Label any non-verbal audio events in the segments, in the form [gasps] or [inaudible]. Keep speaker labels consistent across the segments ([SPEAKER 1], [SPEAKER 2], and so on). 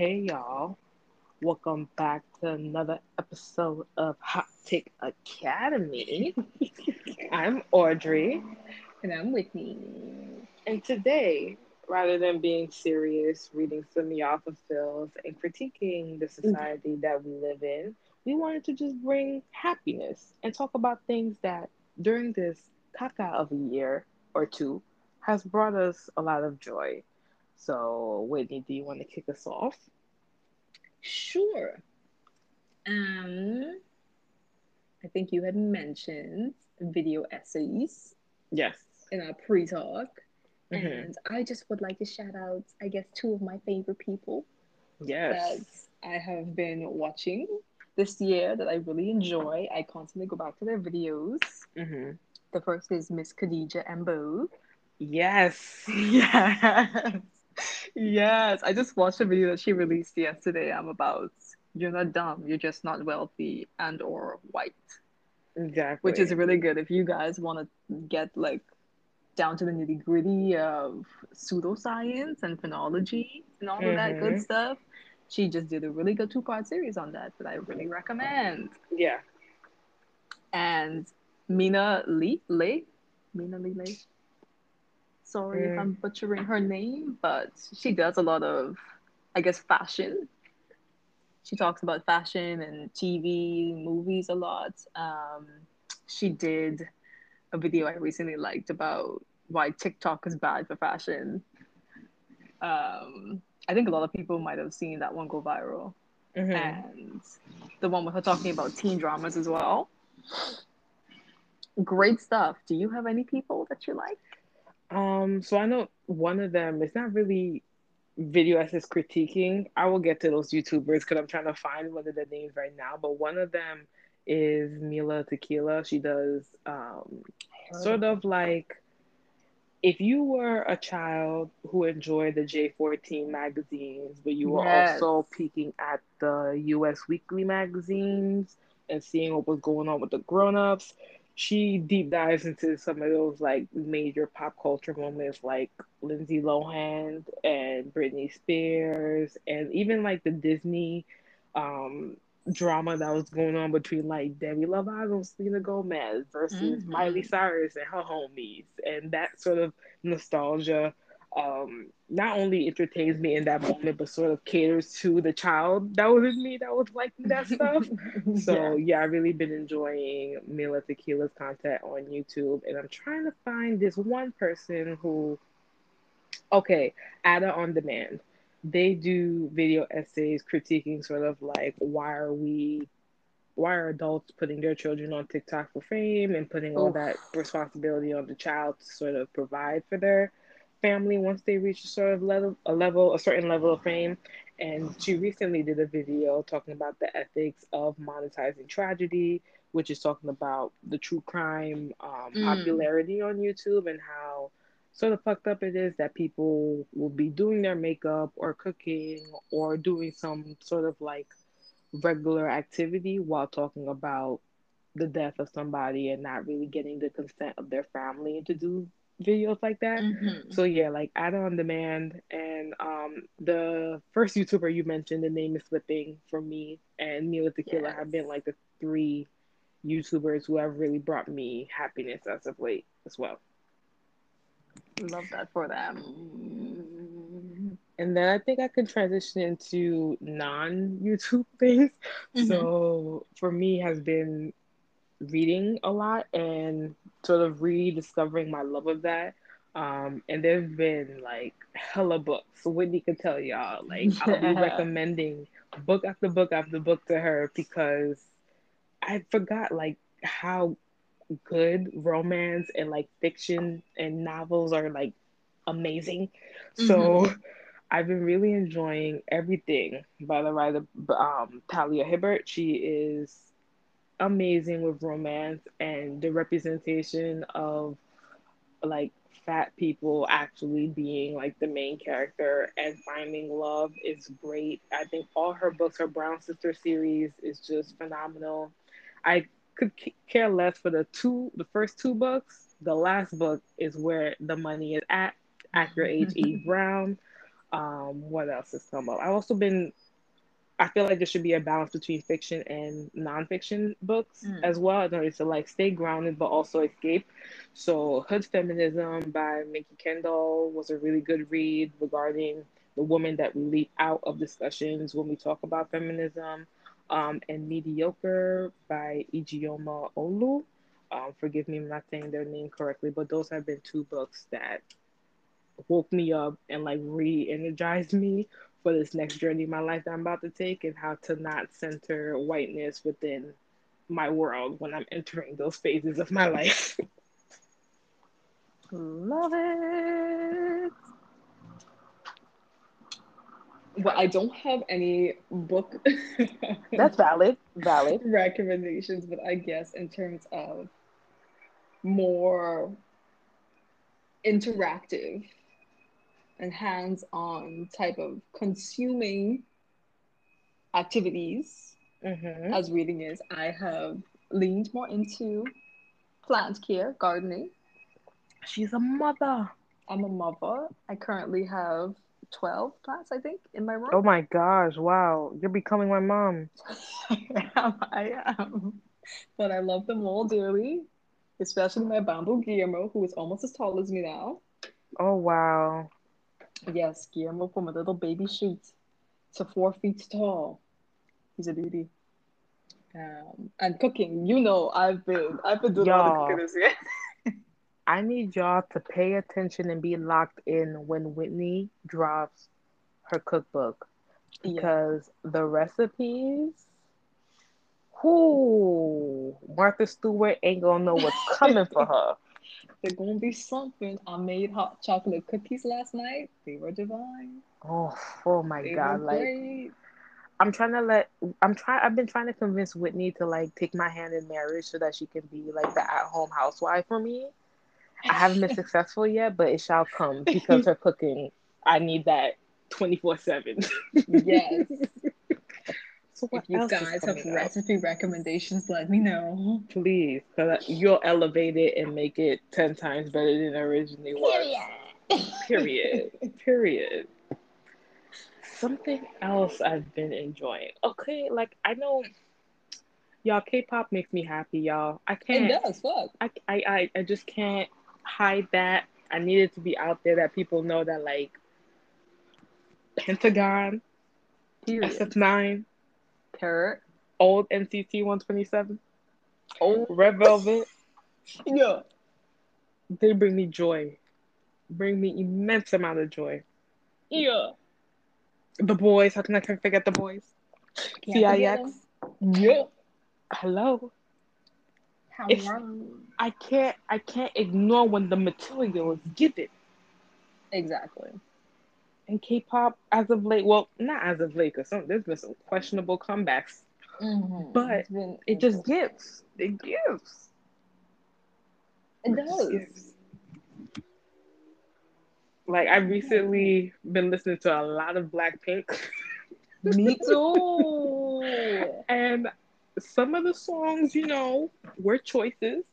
[SPEAKER 1] Hey y'all, welcome back to another episode of Hot Take Academy. [laughs] I'm Audrey,
[SPEAKER 2] And I'm Whitney.
[SPEAKER 1] and today, rather than being serious, reading some Yafa Phils, and critiquing the society that we live in, we wanted to just bring happiness and talk about things that during this caca of a year or two has brought us a lot of joy. So, Whitney, do you want to kick us off?
[SPEAKER 2] Sure. Um, I think you had mentioned video essays
[SPEAKER 1] Yes.
[SPEAKER 2] in our pre-talk,
[SPEAKER 1] Mhm.
[SPEAKER 2] and I just would like to shout out, I guess, two of my favorite people that
[SPEAKER 1] Yes.
[SPEAKER 2] I have been watching this year that I really enjoy. I constantly go back to their videos.
[SPEAKER 1] hmm
[SPEAKER 2] The first is Miss Khadija Mbowe.
[SPEAKER 1] Yes. [laughs]
[SPEAKER 2] Yes. Yes. I just watched a video that she released yesterday. I'm about you're not dumb, you're just not wealthy and or white.
[SPEAKER 1] Exactly.
[SPEAKER 2] Which is really good if you guys want to get like down to the nitty gritty of pseudoscience and phonology and all of that good
[SPEAKER 1] Mhm.
[SPEAKER 2] stuff. She just did a really good two part series on that that I really recommend.
[SPEAKER 1] yeah.
[SPEAKER 2] And Mina Lee Lee? Mina Lee Lay. Sorry if
[SPEAKER 1] Mm.
[SPEAKER 2] I'm butchering her name, but she does a lot of, I guess, fashion. She talks about fashion and TV, movies a lot. Um, she did a video I recently liked about why TikTok is bad for fashion. Um, I think a lot of people might have seen that one go viral.
[SPEAKER 1] Mhm.
[SPEAKER 2] And the one with her talking about teen dramas as well. Great stuff. Do you have any people that you like?
[SPEAKER 1] Um. So I know one of them. It's not really video essays critiquing. I will get to those YouTubers because I'm trying to find one of the names right now. But one of them is Mila Tequila. She does um sort of like if you were a child who enjoyed the J14 magazines, but you were
[SPEAKER 2] Yes.
[SPEAKER 1] also peeking at the US Weekly magazines and seeing what was going on with the grown-ups, she deep dives into some of those like major pop culture moments like Lindsay Lohan and Britney Spears and even like the Disney um drama that was going on between like Demi Lovato and Selena Gomez versus
[SPEAKER 2] Mhm.
[SPEAKER 1] Miley Cyrus and her homies and that sort of nostalgia um not only entertains me in that moment but sort of caters to the child that was in me that was liking that stuff [laughs] so
[SPEAKER 2] yeah.
[SPEAKER 1] yeah, I've really been enjoying Mila Tequila's content on YouTube, and I'm trying to find this one person who, okay, Ada on Demand. They do video essays critiquing sort of like why are we, why are adults putting their children on TikTok for fame and putting all
[SPEAKER 2] Oof.
[SPEAKER 1] that responsibility on the child to sort of provide for their family once they reach a sort of level, a level, a certain level of fame. And she recently did a video talking about the ethics of monetizing tragedy, which is talking about the true crime um,
[SPEAKER 2] Mm.
[SPEAKER 1] popularity on YouTube and how sort of fucked up it is that people will be doing their makeup or cooking or doing some sort of like regular activity while talking about the death of somebody and not really getting the consent of their family to do videos like that.
[SPEAKER 2] Mhm.
[SPEAKER 1] So yeah, like Ada on Demand and um the first YouTuber you mentioned, the name is slipping for me and Me Mila Tequila have been like the three YouTubers who have really brought me happiness as of late as well.
[SPEAKER 2] Love that for them.
[SPEAKER 1] And then I think I could transition into non YouTube [laughs] things.
[SPEAKER 2] Mhm.
[SPEAKER 1] So for me has been reading a lot and sort of rediscovering my love of that. Um, and there's been like hella books. Whitney could tell y'all. Like I'll be [laughs] recommending book after book after book to her because I forgot like how good romance and like fiction and novels are like amazing. So I've been really enjoying everything by the writer um, Talia Hibbert. She is amazing with romance and the representation of like fat people actually being like the main character and finding love is great. I think all her books, her Brown Sister series is just phenomenal. I could c- care less for the two, the first two books. The last book is where the money is at. Accurate H. E. [laughs] Brown. Um, what else has come up? I've also been I feel like there should be a balance between fiction and nonfiction books
[SPEAKER 2] Mm.
[SPEAKER 1] as well in order to like stay grounded but also escape. So Hood Feminism by Mikki Kendall was a really good read regarding the woman that we leave out of discussions when we talk about feminism. Um, and Mediocre by Ijeoma Olu. Um, forgive me, I'm not saying their name correctly, but those have been two books that woke me up and like re-energized me for this next journey in my life that I'm about to take and how to not center whiteness within my world when I'm entering those phases of my life. [laughs]
[SPEAKER 2] Love it. Well, I don't have any book [laughs]
[SPEAKER 1] That's valid. Valid.
[SPEAKER 2] recommendations, but I guess in terms of more interactive and hands-on type of consuming activities
[SPEAKER 1] Mm-hmm.
[SPEAKER 2] as reading is, I have leaned more into plant care, gardening.
[SPEAKER 1] She's a mother.
[SPEAKER 2] I'm a mother. I currently have 12 plants, I think, in my room.
[SPEAKER 1] Oh my gosh, wow. You're becoming my mom.
[SPEAKER 2] I [laughs] am. I am. But I love them all dearly, especially my bamboo Guillermo, who is almost as tall as me now.
[SPEAKER 1] Oh wow.
[SPEAKER 2] Yes, Guillermo from a little baby shoot to four feet tall. He's a beauty. Um, and cooking, you know, I've been I've been doing a lot of
[SPEAKER 1] Y'all.
[SPEAKER 2] cooking this year. [laughs]
[SPEAKER 1] I need y'all to pay attention and be locked in when Whitney drops her cookbook
[SPEAKER 2] Yeah.
[SPEAKER 1] because the recipes, whoo, Martha Stewart ain't gonna know what's coming for [laughs] her.
[SPEAKER 2] They're gonna be something. I made hot chocolate cookies last night. They were divine.
[SPEAKER 1] Oh, oh my
[SPEAKER 2] They
[SPEAKER 1] God! Like
[SPEAKER 2] great.
[SPEAKER 1] I'm trying to let I'm trying. I've been trying to convince Whitney to like take my hand in marriage so that she can be like the at-home housewife for me. I haven't been [laughs] successful yet, but it shall come because her cooking. I need that twenty four seven.
[SPEAKER 2] Yes. [laughs]
[SPEAKER 1] So
[SPEAKER 2] If you guys have
[SPEAKER 1] up?
[SPEAKER 2] recipe recommendations, let me know.
[SPEAKER 1] Please, because you'll elevate it and make it 10 times better than it originally was. Period. Period. [laughs] Period. Something else I've been enjoying. Okay, like I know y'all K-pop makes me happy, y'all. I can't It
[SPEAKER 2] does, fuck.
[SPEAKER 1] I, I, I, I just can't hide that. I need it to be out there that people know that like Pentagon,
[SPEAKER 2] Period.
[SPEAKER 1] SF9,
[SPEAKER 2] Parrot.
[SPEAKER 1] old NCT 127,
[SPEAKER 2] Old
[SPEAKER 1] Red Velvet,
[SPEAKER 2] yeah.
[SPEAKER 1] they bring me joy. Bring me immense amount of joy.
[SPEAKER 2] Yeah.
[SPEAKER 1] The boys, how can I forget the boys?
[SPEAKER 2] Can't forget Yeah.
[SPEAKER 1] Hello. If-
[SPEAKER 2] Hello.
[SPEAKER 1] I can't I can't ignore when the material is given.
[SPEAKER 2] Exactly.
[SPEAKER 1] And K-pop, as of late, well, not as of late, because there's been some questionable comebacks.
[SPEAKER 2] Mhm.
[SPEAKER 1] But
[SPEAKER 2] been
[SPEAKER 1] It just gives. It gives.
[SPEAKER 2] It
[SPEAKER 1] just
[SPEAKER 2] does.
[SPEAKER 1] gives. Like I've recently been listening to a lot of Blackpink, [laughs]
[SPEAKER 2] Me too.
[SPEAKER 1] and some of the songs, you know, were choices.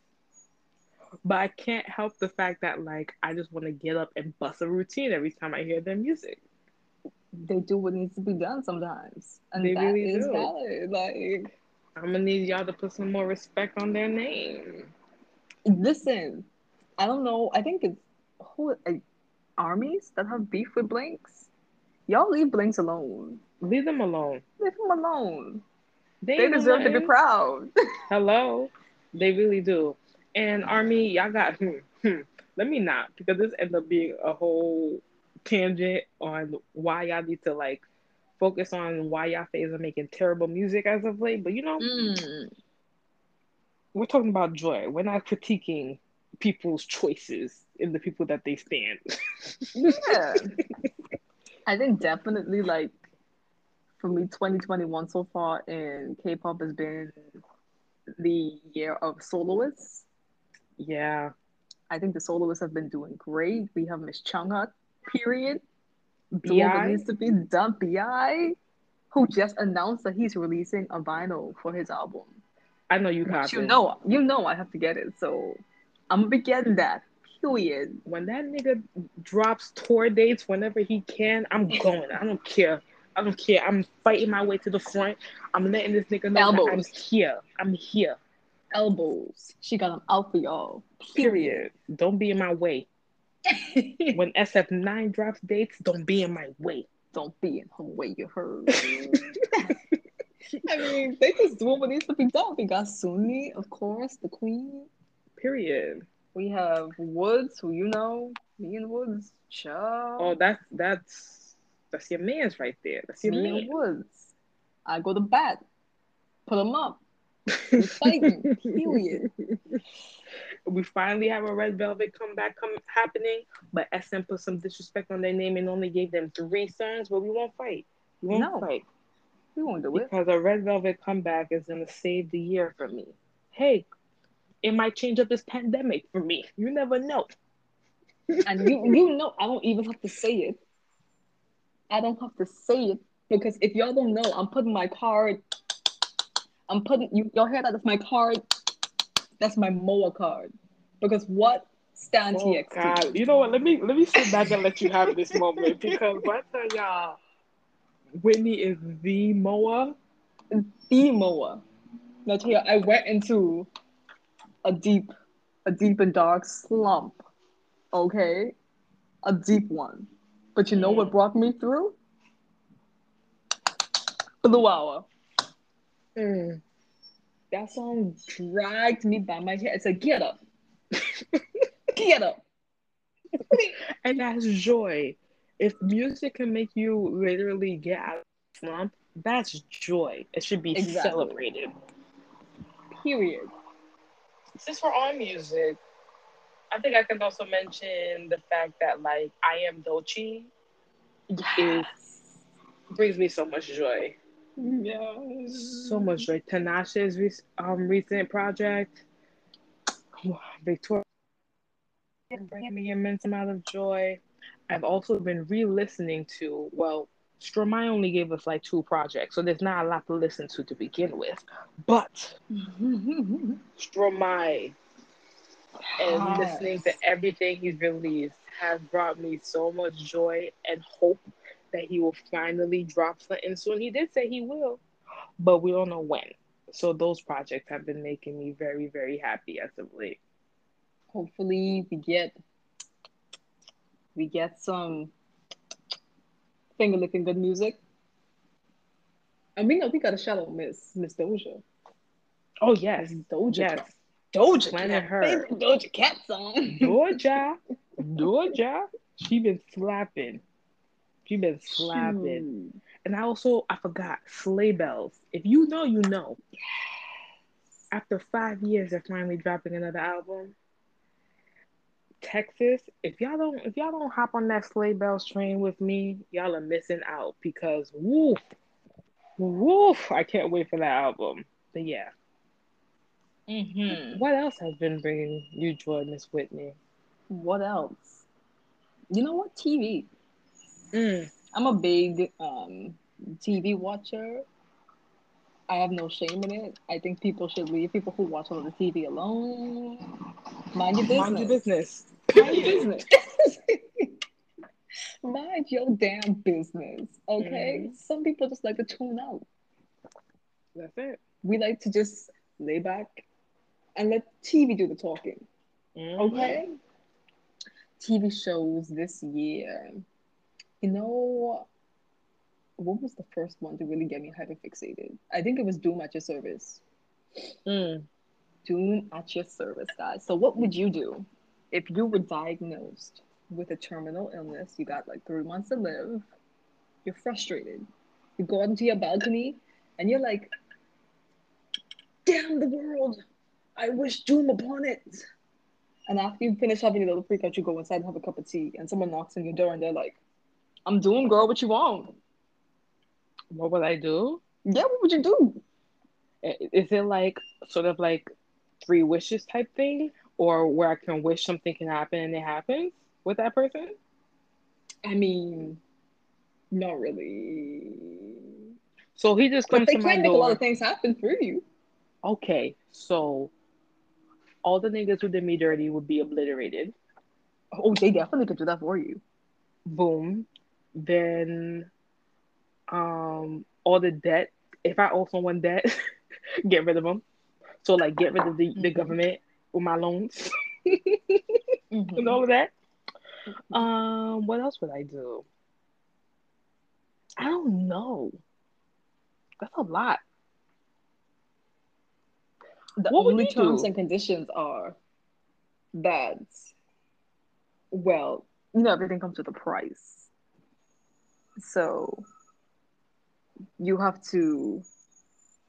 [SPEAKER 1] But I can't help the fact that like I just want to get up and bust a routine every time I hear their music.
[SPEAKER 2] they do what needs to be done sometimes, and
[SPEAKER 1] They
[SPEAKER 2] that
[SPEAKER 1] really
[SPEAKER 2] is
[SPEAKER 1] do.
[SPEAKER 2] valid. Like,
[SPEAKER 1] I'm gonna need y'all to put some more respect on their name.
[SPEAKER 2] listen, I don't know. I think it's who uh, armies that have beef with Blinks. Y'all leave Blinks alone.
[SPEAKER 1] Leave them alone.
[SPEAKER 2] Leave them alone.
[SPEAKER 1] They,
[SPEAKER 2] They deserve to be proud. [laughs]
[SPEAKER 1] Hello, they really do. And Army, y'all got hmm, hmm. Let me not because this ends up being a whole tangent on why y'all need to like focus on why y'all phase are making terrible music as of late. But you know,
[SPEAKER 2] Mm.
[SPEAKER 1] we're talking about joy. We're not critiquing people's choices in the people that they stand.
[SPEAKER 2] Yeah. I think definitely like for me 2021 so far in K-pop has been the year of soloists.
[SPEAKER 1] Yeah,
[SPEAKER 2] I think the soloists have been doing great. We have Miss Chungha, period. Doing what
[SPEAKER 1] Bi,
[SPEAKER 2] needs to be done. Bi, who just announced that he's releasing a vinyl for his album.
[SPEAKER 1] I know you
[SPEAKER 2] Which you know, you know I have to get it. So I'm gonna be getting that. Period.
[SPEAKER 1] When that nigga drops tour dates whenever he can, I'm going. I don't care. I don't care. I'm fighting my way to the front. I'm letting this nigga know that I'm here. I'm here.
[SPEAKER 2] Elbows. She got them out for y'all.
[SPEAKER 1] Period. Don't be in my way. [laughs] When SF9 drops dates, don't be in my way.
[SPEAKER 2] Don't be in her way, you heard. [laughs] I mean, they just doing what needs to be done. We got Sunmi, of course, the queen.
[SPEAKER 1] Period.
[SPEAKER 2] We have WOODZ, who you know, me and WOODZ. Child.
[SPEAKER 1] Oh, that's that's that's your man's right there. That's your
[SPEAKER 2] me
[SPEAKER 1] man.
[SPEAKER 2] and WOODZ. I go to bat. Put them up. We fighting. [laughs] Period.
[SPEAKER 1] We finally have a Red Velvet comeback come happening, but SM put some disrespect on their name and only gave them three songs, but we won't fight. We won't
[SPEAKER 2] No.
[SPEAKER 1] fight
[SPEAKER 2] We won't do it.
[SPEAKER 1] because a Red Velvet comeback is gonna save the year for me. Hey, it might change up this pandemic for me. You never know. [laughs]
[SPEAKER 2] And you, you know, I don't even have to say it. I don't have to say it because if y'all don't know, I'm putting my card. I'm putting you. Y'all hear that? That's my card. That's my MOA card. Because what stands
[SPEAKER 1] Oh
[SPEAKER 2] TXT?
[SPEAKER 1] God! You know what? Let me let me sit back and let you have this moment because what tell y'all, Whitney is the Moa.
[SPEAKER 2] The MOA. Now tell you, I went into a deep, a deep and dark slump. Okay, a deep one. But you know what mm. brought me through? Blue Hour.
[SPEAKER 1] Mm.
[SPEAKER 2] That song dragged me by my hair. It's a get up. [laughs] get up. [laughs]
[SPEAKER 1] And that's joy. If music can make you literally get out of the slump, that's joy. It should be
[SPEAKER 2] Exactly.
[SPEAKER 1] celebrated.
[SPEAKER 2] Period.
[SPEAKER 1] Since we're on music, I think I can also mention the fact that like I am Dolce
[SPEAKER 2] Yes.
[SPEAKER 1] brings me so much joy.
[SPEAKER 2] Yes.
[SPEAKER 1] So much joy. Tanasha's rec- um, recent project, [sighs] Victoria, bringing me immense amount of joy. I've also been re-listening to. Well, Stromae only gave us like two projects, so there's not a lot to listen to to begin with. But [laughs] Stromae and listening to everything he's released has brought me so much joy and hope that he will finally drop something soon. He did say he will, but we don't know when. So those projects have been making me very, very happy as of late.
[SPEAKER 2] Hopefully we get we get some finger licking good music. And we know we got a shout out Miss Miss Doja.
[SPEAKER 1] Oh yes,
[SPEAKER 2] Doja
[SPEAKER 1] yes,
[SPEAKER 2] Cat. Doja
[SPEAKER 1] Planet
[SPEAKER 2] Cat.
[SPEAKER 1] Her.
[SPEAKER 2] Doja Cat song.
[SPEAKER 1] Georgia, Georgia, [laughs] she been slapping. She been slapping. And I also I forgot sleigh bells. If you know, you know. After five years, they're finally dropping another album. Texas, if y'all don't if y'all don't hop on that sleigh bells train with me, y'all are missing out because woof, woof, I can't wait for that album. But yeah,
[SPEAKER 2] Mm-hmm.
[SPEAKER 1] what else has been bringing you joy, Miss Whitney?
[SPEAKER 2] What else? You know what? TV.
[SPEAKER 1] Mm.
[SPEAKER 2] I'm a big um, TV watcher. I have no shame in it. I think people should leave people who watch on the TV alone. Mind your business.
[SPEAKER 1] Mind your business.
[SPEAKER 2] Mind your business. Mind your damn business. Okay?
[SPEAKER 1] Mhm.
[SPEAKER 2] Some people just like to tune out.
[SPEAKER 1] That's it.
[SPEAKER 2] We like to just lay back and let TV do the talking.
[SPEAKER 1] Mhm.
[SPEAKER 2] Okay. TV shows this year. You know, what was the first one to really get me hyperfixated? I think it was Doom at Your Service.
[SPEAKER 1] Mm.
[SPEAKER 2] Doom at Your Service, guys. So, what would you do if you were diagnosed with a terminal illness? You got like three months to live. You're frustrated. You go onto your balcony and you're like, damn the world. I wish doom upon it. And after you finish having your little freak out, you go inside and have a cup of tea, and someone knocks on your door and they're like, I'm doing, girl, what you want?
[SPEAKER 1] What would I do?
[SPEAKER 2] Yeah, what would you do?
[SPEAKER 1] Is it like sort of like three wishes type thing, or where I can wish something can happen and it happens with that person?
[SPEAKER 2] I mean, not really.
[SPEAKER 1] So he just
[SPEAKER 2] But
[SPEAKER 1] comes
[SPEAKER 2] they
[SPEAKER 1] to my
[SPEAKER 2] can make a lot of things happen for you.
[SPEAKER 1] Okay, so all the niggas who did me dirty would be obliterated.
[SPEAKER 2] Oh, they definitely could do that for you.
[SPEAKER 1] Boom. Then um all the debt. If I owe someone debt, [laughs] get rid of them. So like get rid of the, the
[SPEAKER 2] Mhm.
[SPEAKER 1] government with my loans [laughs]
[SPEAKER 2] Mhm.
[SPEAKER 1] and all of that. Um, what else would I do? I don't know. That's a lot.
[SPEAKER 2] The
[SPEAKER 1] What
[SPEAKER 2] only terms
[SPEAKER 1] do?
[SPEAKER 2] and conditions are that, well, you know, everything comes with a price. So you have to,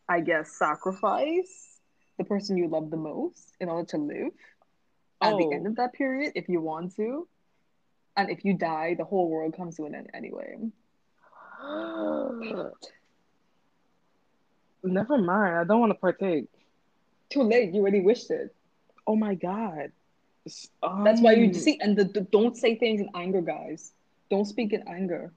[SPEAKER 2] I guess, sacrifice the person you love the most in order to live at the end
[SPEAKER 1] Oh,
[SPEAKER 2] of that period if you want to. And if you die, the whole world comes to an end anyway. [gasps]
[SPEAKER 1] never mind. I don't want to partake.
[SPEAKER 2] Too late, you already wished it.
[SPEAKER 1] Oh my God. S-
[SPEAKER 2] That's why you
[SPEAKER 1] Um,
[SPEAKER 2] see, and the, the, don't say things in anger, guys. Don't speak in anger.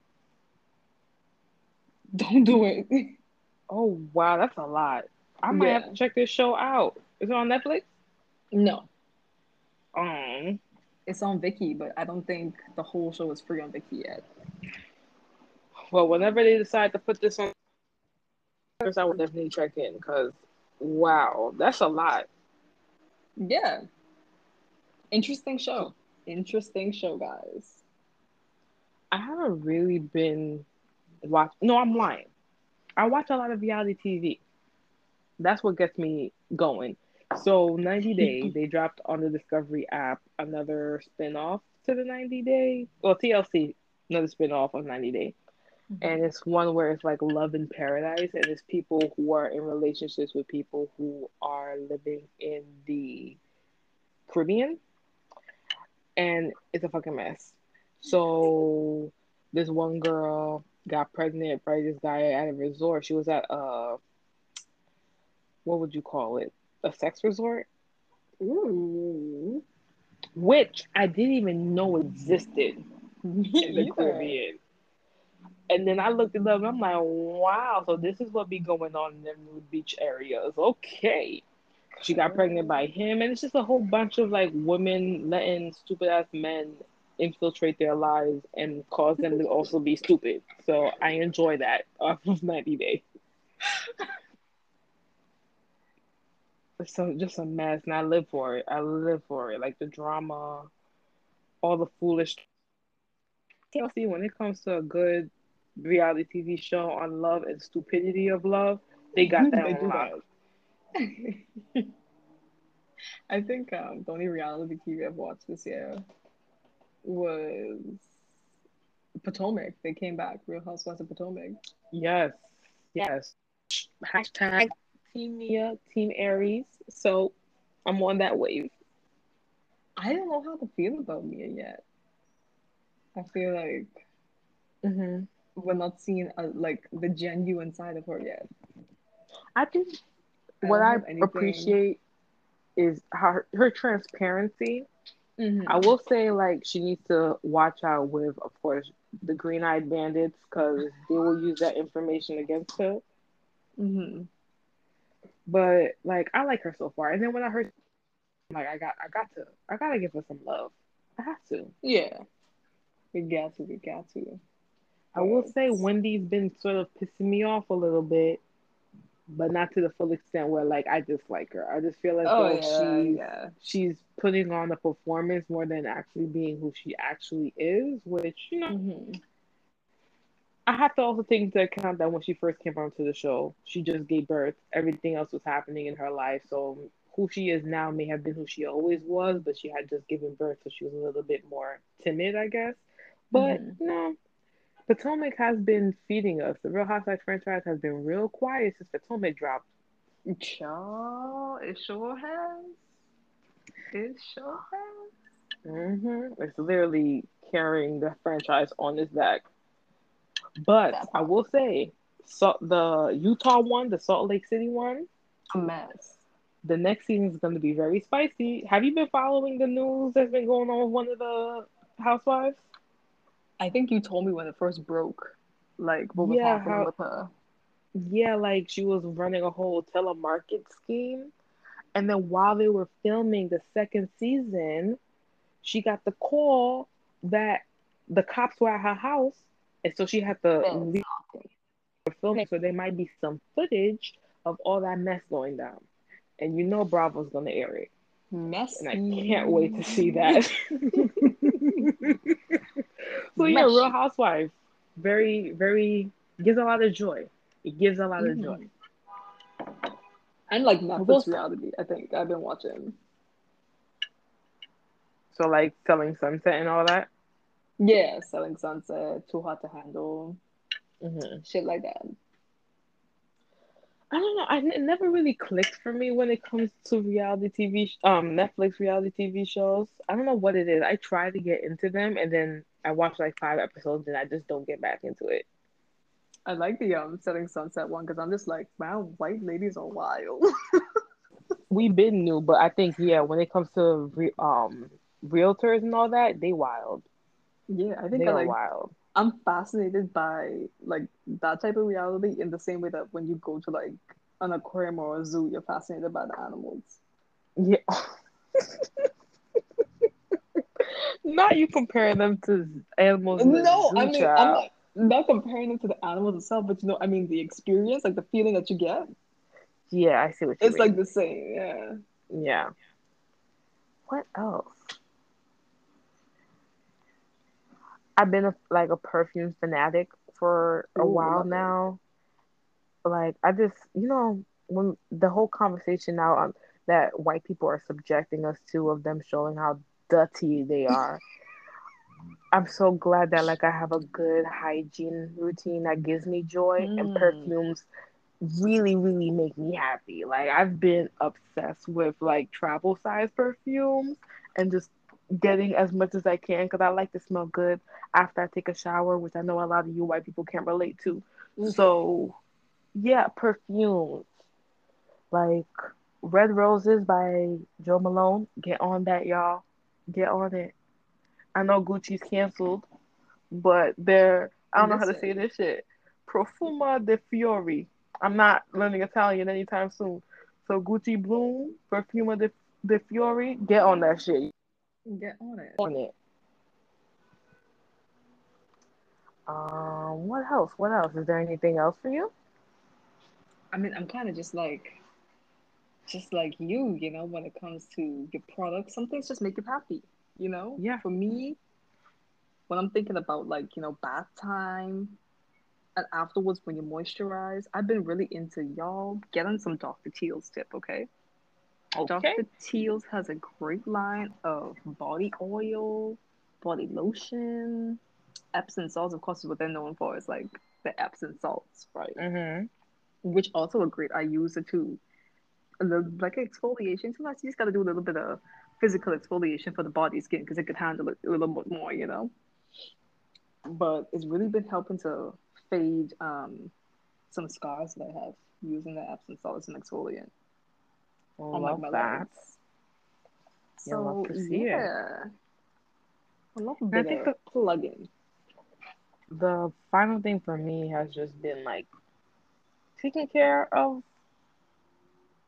[SPEAKER 2] [laughs] Don't do it. [laughs]
[SPEAKER 1] oh wow, that's a lot. I might have to check this show out. Is it on Netflix?
[SPEAKER 2] No,
[SPEAKER 1] Um,
[SPEAKER 2] it's on Viki, but I don't think the whole show is free on Viki yet.
[SPEAKER 1] well, whenever they decide to put this on, I will definitely check in because wow, that's a lot.
[SPEAKER 2] Yeah. Interesting show. Interesting show, guys.
[SPEAKER 1] I haven't really been watch. No, I'm lying. I watch a lot of reality TV. That's what gets me going. So 90 Day, [laughs] they dropped on the Discovery app another spin-off to the 90 Day. Well, TLC, another spin-off of 90 Day. Mm-hmm. And it's one where it's like love in paradise, and it's people who are in relationships with people who are living in the Caribbean, and it's a fucking mess. So this one girl got pregnant by this guy at a resort. She was at a what would you call it? A sex resort,
[SPEAKER 2] Ooh.
[SPEAKER 1] which I didn't even know existed
[SPEAKER 2] Me
[SPEAKER 1] in the [laughs]
[SPEAKER 2] either.
[SPEAKER 1] Caribbean. And then I looked it up and I'm like, wow, so this is what be going on in the nude beach areas. Okay. She got pregnant by him, and it's just a whole bunch of like women letting stupid ass men infiltrate their lives and cause them to also be stupid. So I enjoy that [laughs] off of 90 Day. So just a mess, and I live for it. I live for it. Like the drama, all the foolish. TLC, when it comes to a good reality TV show on love and stupidity of love, they got that [laughs]
[SPEAKER 2] they
[SPEAKER 1] on
[SPEAKER 2] do
[SPEAKER 1] lock.
[SPEAKER 2] that. [laughs] I think um, the only reality TV I've watched this year was Potomac. They came back, Real Housewives of Potomac.
[SPEAKER 1] Yes, yes. Hashtag Team Mia, Team Aries. So I'm on that wave.
[SPEAKER 2] I don't know how to feel about Mia yet. I feel like
[SPEAKER 1] Mm-hmm.
[SPEAKER 2] we're not seeing a, like the genuine side of her yet.
[SPEAKER 1] I think
[SPEAKER 2] I
[SPEAKER 1] what I appreciate is her, her transparency.
[SPEAKER 2] Mhm.
[SPEAKER 1] I will say, like, she needs to watch out with, of course, the green eyed bandits because they will use that information against her.
[SPEAKER 2] Mhm.
[SPEAKER 1] But like, I like her so far. And then when I heard, like, I got, I got to, I gotta give her some love. I have to.
[SPEAKER 2] Yeah. We got to. We got to.
[SPEAKER 1] I will say Wendy's been sort of pissing me off a little bit, but not to the full extent where like I dislike her. I just feel like
[SPEAKER 2] Oh yeah,
[SPEAKER 1] she's
[SPEAKER 2] yeah.
[SPEAKER 1] she's putting on a performance more than actually being who she actually is, which you know
[SPEAKER 2] hmm
[SPEAKER 1] I have to also take into account that when she first came onto the show, she just gave birth. Everything else was happening in her life, so who she is now may have been who she always was, but she had just given birth, so she was a little bit more timid, I guess. But
[SPEAKER 2] Mhm.
[SPEAKER 1] no, Potomac has been feeding us. The Real Housewives franchise has been real quiet since Potomac dropped.
[SPEAKER 2] Child, it sure has. It sure has.
[SPEAKER 1] Mm-hmm. It's literally carrying the franchise on its back. But I will say, so the Utah one, the Salt Lake City one,
[SPEAKER 2] A mess.
[SPEAKER 1] the next season is going to be very spicy. Have you been following the news that's been going on with one of the housewives?
[SPEAKER 2] I think you told me when it first broke, like what was
[SPEAKER 1] Yeah,
[SPEAKER 2] happening
[SPEAKER 1] how-
[SPEAKER 2] with her.
[SPEAKER 1] Yeah, like she was running a whole telemarket scheme. And then while they were filming the second season, she got the call that the cops were at her house, and so she had to oh, leave
[SPEAKER 2] Exactly.
[SPEAKER 1] the film. So there might be some footage of all that mess going down, and you know Bravo's gonna air it, mess and I can't wait to see that. [laughs] [laughs] so yeah, Real. Housewives, very very gives a lot of joy. It gives a lot of
[SPEAKER 2] Mhm.
[SPEAKER 1] joy.
[SPEAKER 2] And like Netflix reality, I think I've been watching.
[SPEAKER 1] So like Selling Sunset and all that.
[SPEAKER 2] Yeah, Selling Sunset, Too Hot to Handle,
[SPEAKER 1] hmm
[SPEAKER 2] shit like that.
[SPEAKER 1] I don't know. I it never really clicked for me when it comes to reality TV, um, Netflix reality TV shows. I don't know what it is. I try to get into them, and then I watch like five episodes, and I just don't get back into it.
[SPEAKER 2] I like the um Selling Sunset one because I'm just like, wow, white ladies are wild. [laughs]
[SPEAKER 1] We've been new, but I think yeah, when it comes to re- um realtors and all that, they wild.
[SPEAKER 2] yeah, I think
[SPEAKER 1] They
[SPEAKER 2] I like
[SPEAKER 1] wild.
[SPEAKER 2] I'm fascinated by like that type of reality in the same way that when you go to like an aquarium or a zoo, you're fascinated by the animals.
[SPEAKER 1] Yeah. [laughs] Not you comparing them to animals
[SPEAKER 2] No, I mean I'm not not comparing them to the animals itself, but you know, I mean the experience, like the feeling that you get,
[SPEAKER 1] Yeah, I see what you
[SPEAKER 2] it's
[SPEAKER 1] mean.
[SPEAKER 2] like the same. Yeah.
[SPEAKER 1] Yeah. What else? I've been a, like a perfume fanatic for a
[SPEAKER 2] Ooh,
[SPEAKER 1] while
[SPEAKER 2] it.
[SPEAKER 1] now. Like I just, you know, when the whole conversation now um, that white people are subjecting us to of them showing how dirty they [laughs] are. I'm so glad that like I have a good hygiene routine that gives me joy and
[SPEAKER 2] Mm.
[SPEAKER 1] perfumes really really make me happy. Like I've been obsessed with like travel size perfumes and just getting as much as I can because I like to smell good after I take a shower, which I know a lot of you white people can't relate to.
[SPEAKER 2] Oof.
[SPEAKER 1] So yeah, perfumes like Red Roses by Jo Malone. Get on that, y'all. Get on it. I know Gucci's canceled, but they're I don't know how to say this shit. Profuma de Fiori. I'm not learning Italian anytime soon. So Gucci Bloom, Profuma de, de Fiori, get on that shit.
[SPEAKER 2] Get on it.
[SPEAKER 1] On it. Um, what else? What else? Is there anything else for you?
[SPEAKER 2] I mean, I'm kind of just like, just like you, you know, when it comes to your products, some things just make you happy, you know?
[SPEAKER 1] Yeah.
[SPEAKER 2] For me, when I'm thinking about like, you know, bath time and afterwards when you moisturize, I've been really into y'all getting some Dr. Teal's tip, okay?
[SPEAKER 1] Okay.
[SPEAKER 2] Dr. Teal's has a great line of body oil, body lotion, Epsom salts, of course, is what they're known for. Is like the Epsom salts, right?
[SPEAKER 1] Mm-hmm.
[SPEAKER 2] Which also are great. I use it too. A little, like exfoliation. Sometimes you just got to do a little bit of physical exfoliation for the body skin because it could handle it a little bit more, you know. But it's really been helping to fade um, some scars that I have using the Epsom salts and exfoliant like
[SPEAKER 1] Love that.
[SPEAKER 2] legs.
[SPEAKER 1] Yeah, love
[SPEAKER 2] So
[SPEAKER 1] to see it.
[SPEAKER 2] yeah, I love
[SPEAKER 1] I think the
[SPEAKER 2] plug-in.
[SPEAKER 1] the final thing for me has just been like taking care of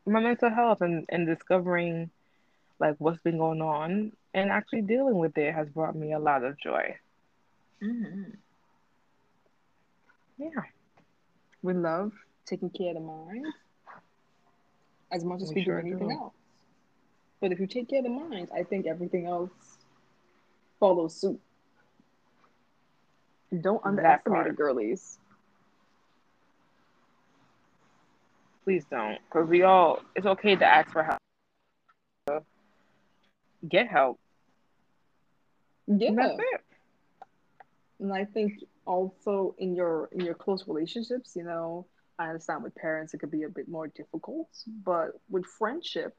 [SPEAKER 1] my mental health and, and discovering like what's been going on and actually dealing with it has brought me a lot of joy.
[SPEAKER 2] Mm-hmm.
[SPEAKER 1] Yeah,
[SPEAKER 2] We love taking care of the mind as much as
[SPEAKER 1] we
[SPEAKER 2] we do
[SPEAKER 1] sure
[SPEAKER 2] anything
[SPEAKER 1] do.
[SPEAKER 2] else. But if you take care of the mind, I think everything else follows suit. Don't underestimate it, girlies.
[SPEAKER 1] Please don't. Because we all, it's okay to ask for help. Get help. And that's it.
[SPEAKER 2] and I think also in your in your close relationships, you know, I understand with parents it could be a bit more difficult, but with friendship,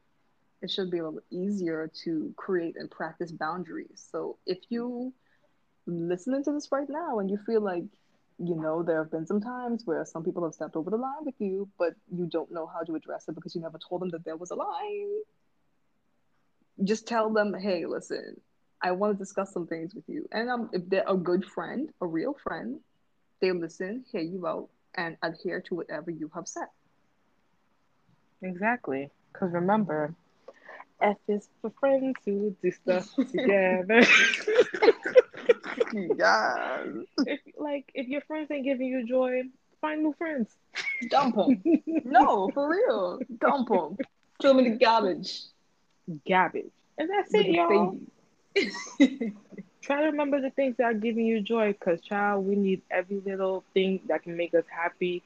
[SPEAKER 2] it should be a little easier to create and practice boundaries. So if you listening to this right now and you feel like you know there have been some times where some people have stepped over the line with you but you don't know how to address it because you never told them that there was a line just tell them hey listen i want to discuss some things with you and um, if they're a good friend a real friend they listen hear you out and adhere to whatever you have said
[SPEAKER 1] Exactly. Because remember, F is for friends who do stuff [laughs] together. [laughs]
[SPEAKER 2] yeah.
[SPEAKER 1] if, like, if your friends ain't giving you joy, find new friends.
[SPEAKER 2] Dump them. no, for real. Dump them. Throw them in the garbage.
[SPEAKER 1] Garbage. And that's
[SPEAKER 2] With
[SPEAKER 1] it,
[SPEAKER 2] the
[SPEAKER 1] y'all. [laughs] Try to remember the things that are giving you joy because, child, we need every little thing that can make us happy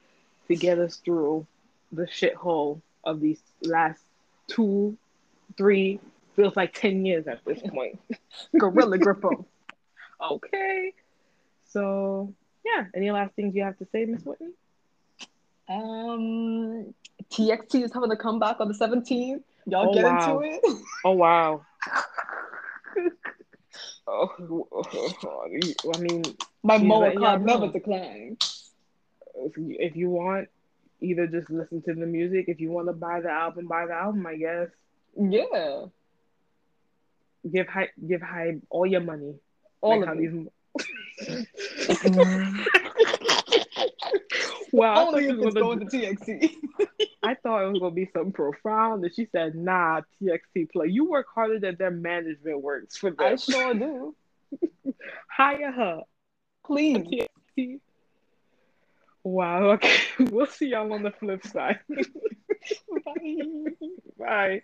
[SPEAKER 1] to get us through the shithole of these last two, three, feels like 10 years at this point. [laughs]
[SPEAKER 2] Gorilla grip 'em.
[SPEAKER 1] okay. So, yeah. Any last things you have to say, Miss Whitney?
[SPEAKER 2] Um, TXT is having a comeback on the 17th. Y'all
[SPEAKER 1] Oh,
[SPEAKER 2] get
[SPEAKER 1] wow.
[SPEAKER 2] into it.
[SPEAKER 1] Oh, wow. Oh, [laughs] I mean,
[SPEAKER 2] My
[SPEAKER 1] She's
[SPEAKER 2] Moa
[SPEAKER 1] letting y'all
[SPEAKER 2] card never
[SPEAKER 1] know.
[SPEAKER 2] declined.
[SPEAKER 1] if you, if you want, either just listen to the music. If you want to buy the album, buy the album. I guess
[SPEAKER 2] Yeah,
[SPEAKER 1] give hype, give hype all your money.
[SPEAKER 2] all
[SPEAKER 1] Like how
[SPEAKER 2] of it.
[SPEAKER 1] these- [laughs] Wow, I thought,
[SPEAKER 2] Only
[SPEAKER 1] she
[SPEAKER 2] if it's
[SPEAKER 1] gonna,
[SPEAKER 2] going to TXT. [laughs]
[SPEAKER 1] I thought it was gonna be something profound, and she said, "Nah, TXT play. You work harder than their management works for them.
[SPEAKER 2] I sure do. [laughs]
[SPEAKER 1] Hire her."
[SPEAKER 2] Please.
[SPEAKER 1] TXT. Wow. Okay. [laughs] We'll see y'all on the flip side. [laughs]
[SPEAKER 2] Bye.
[SPEAKER 1] Bye.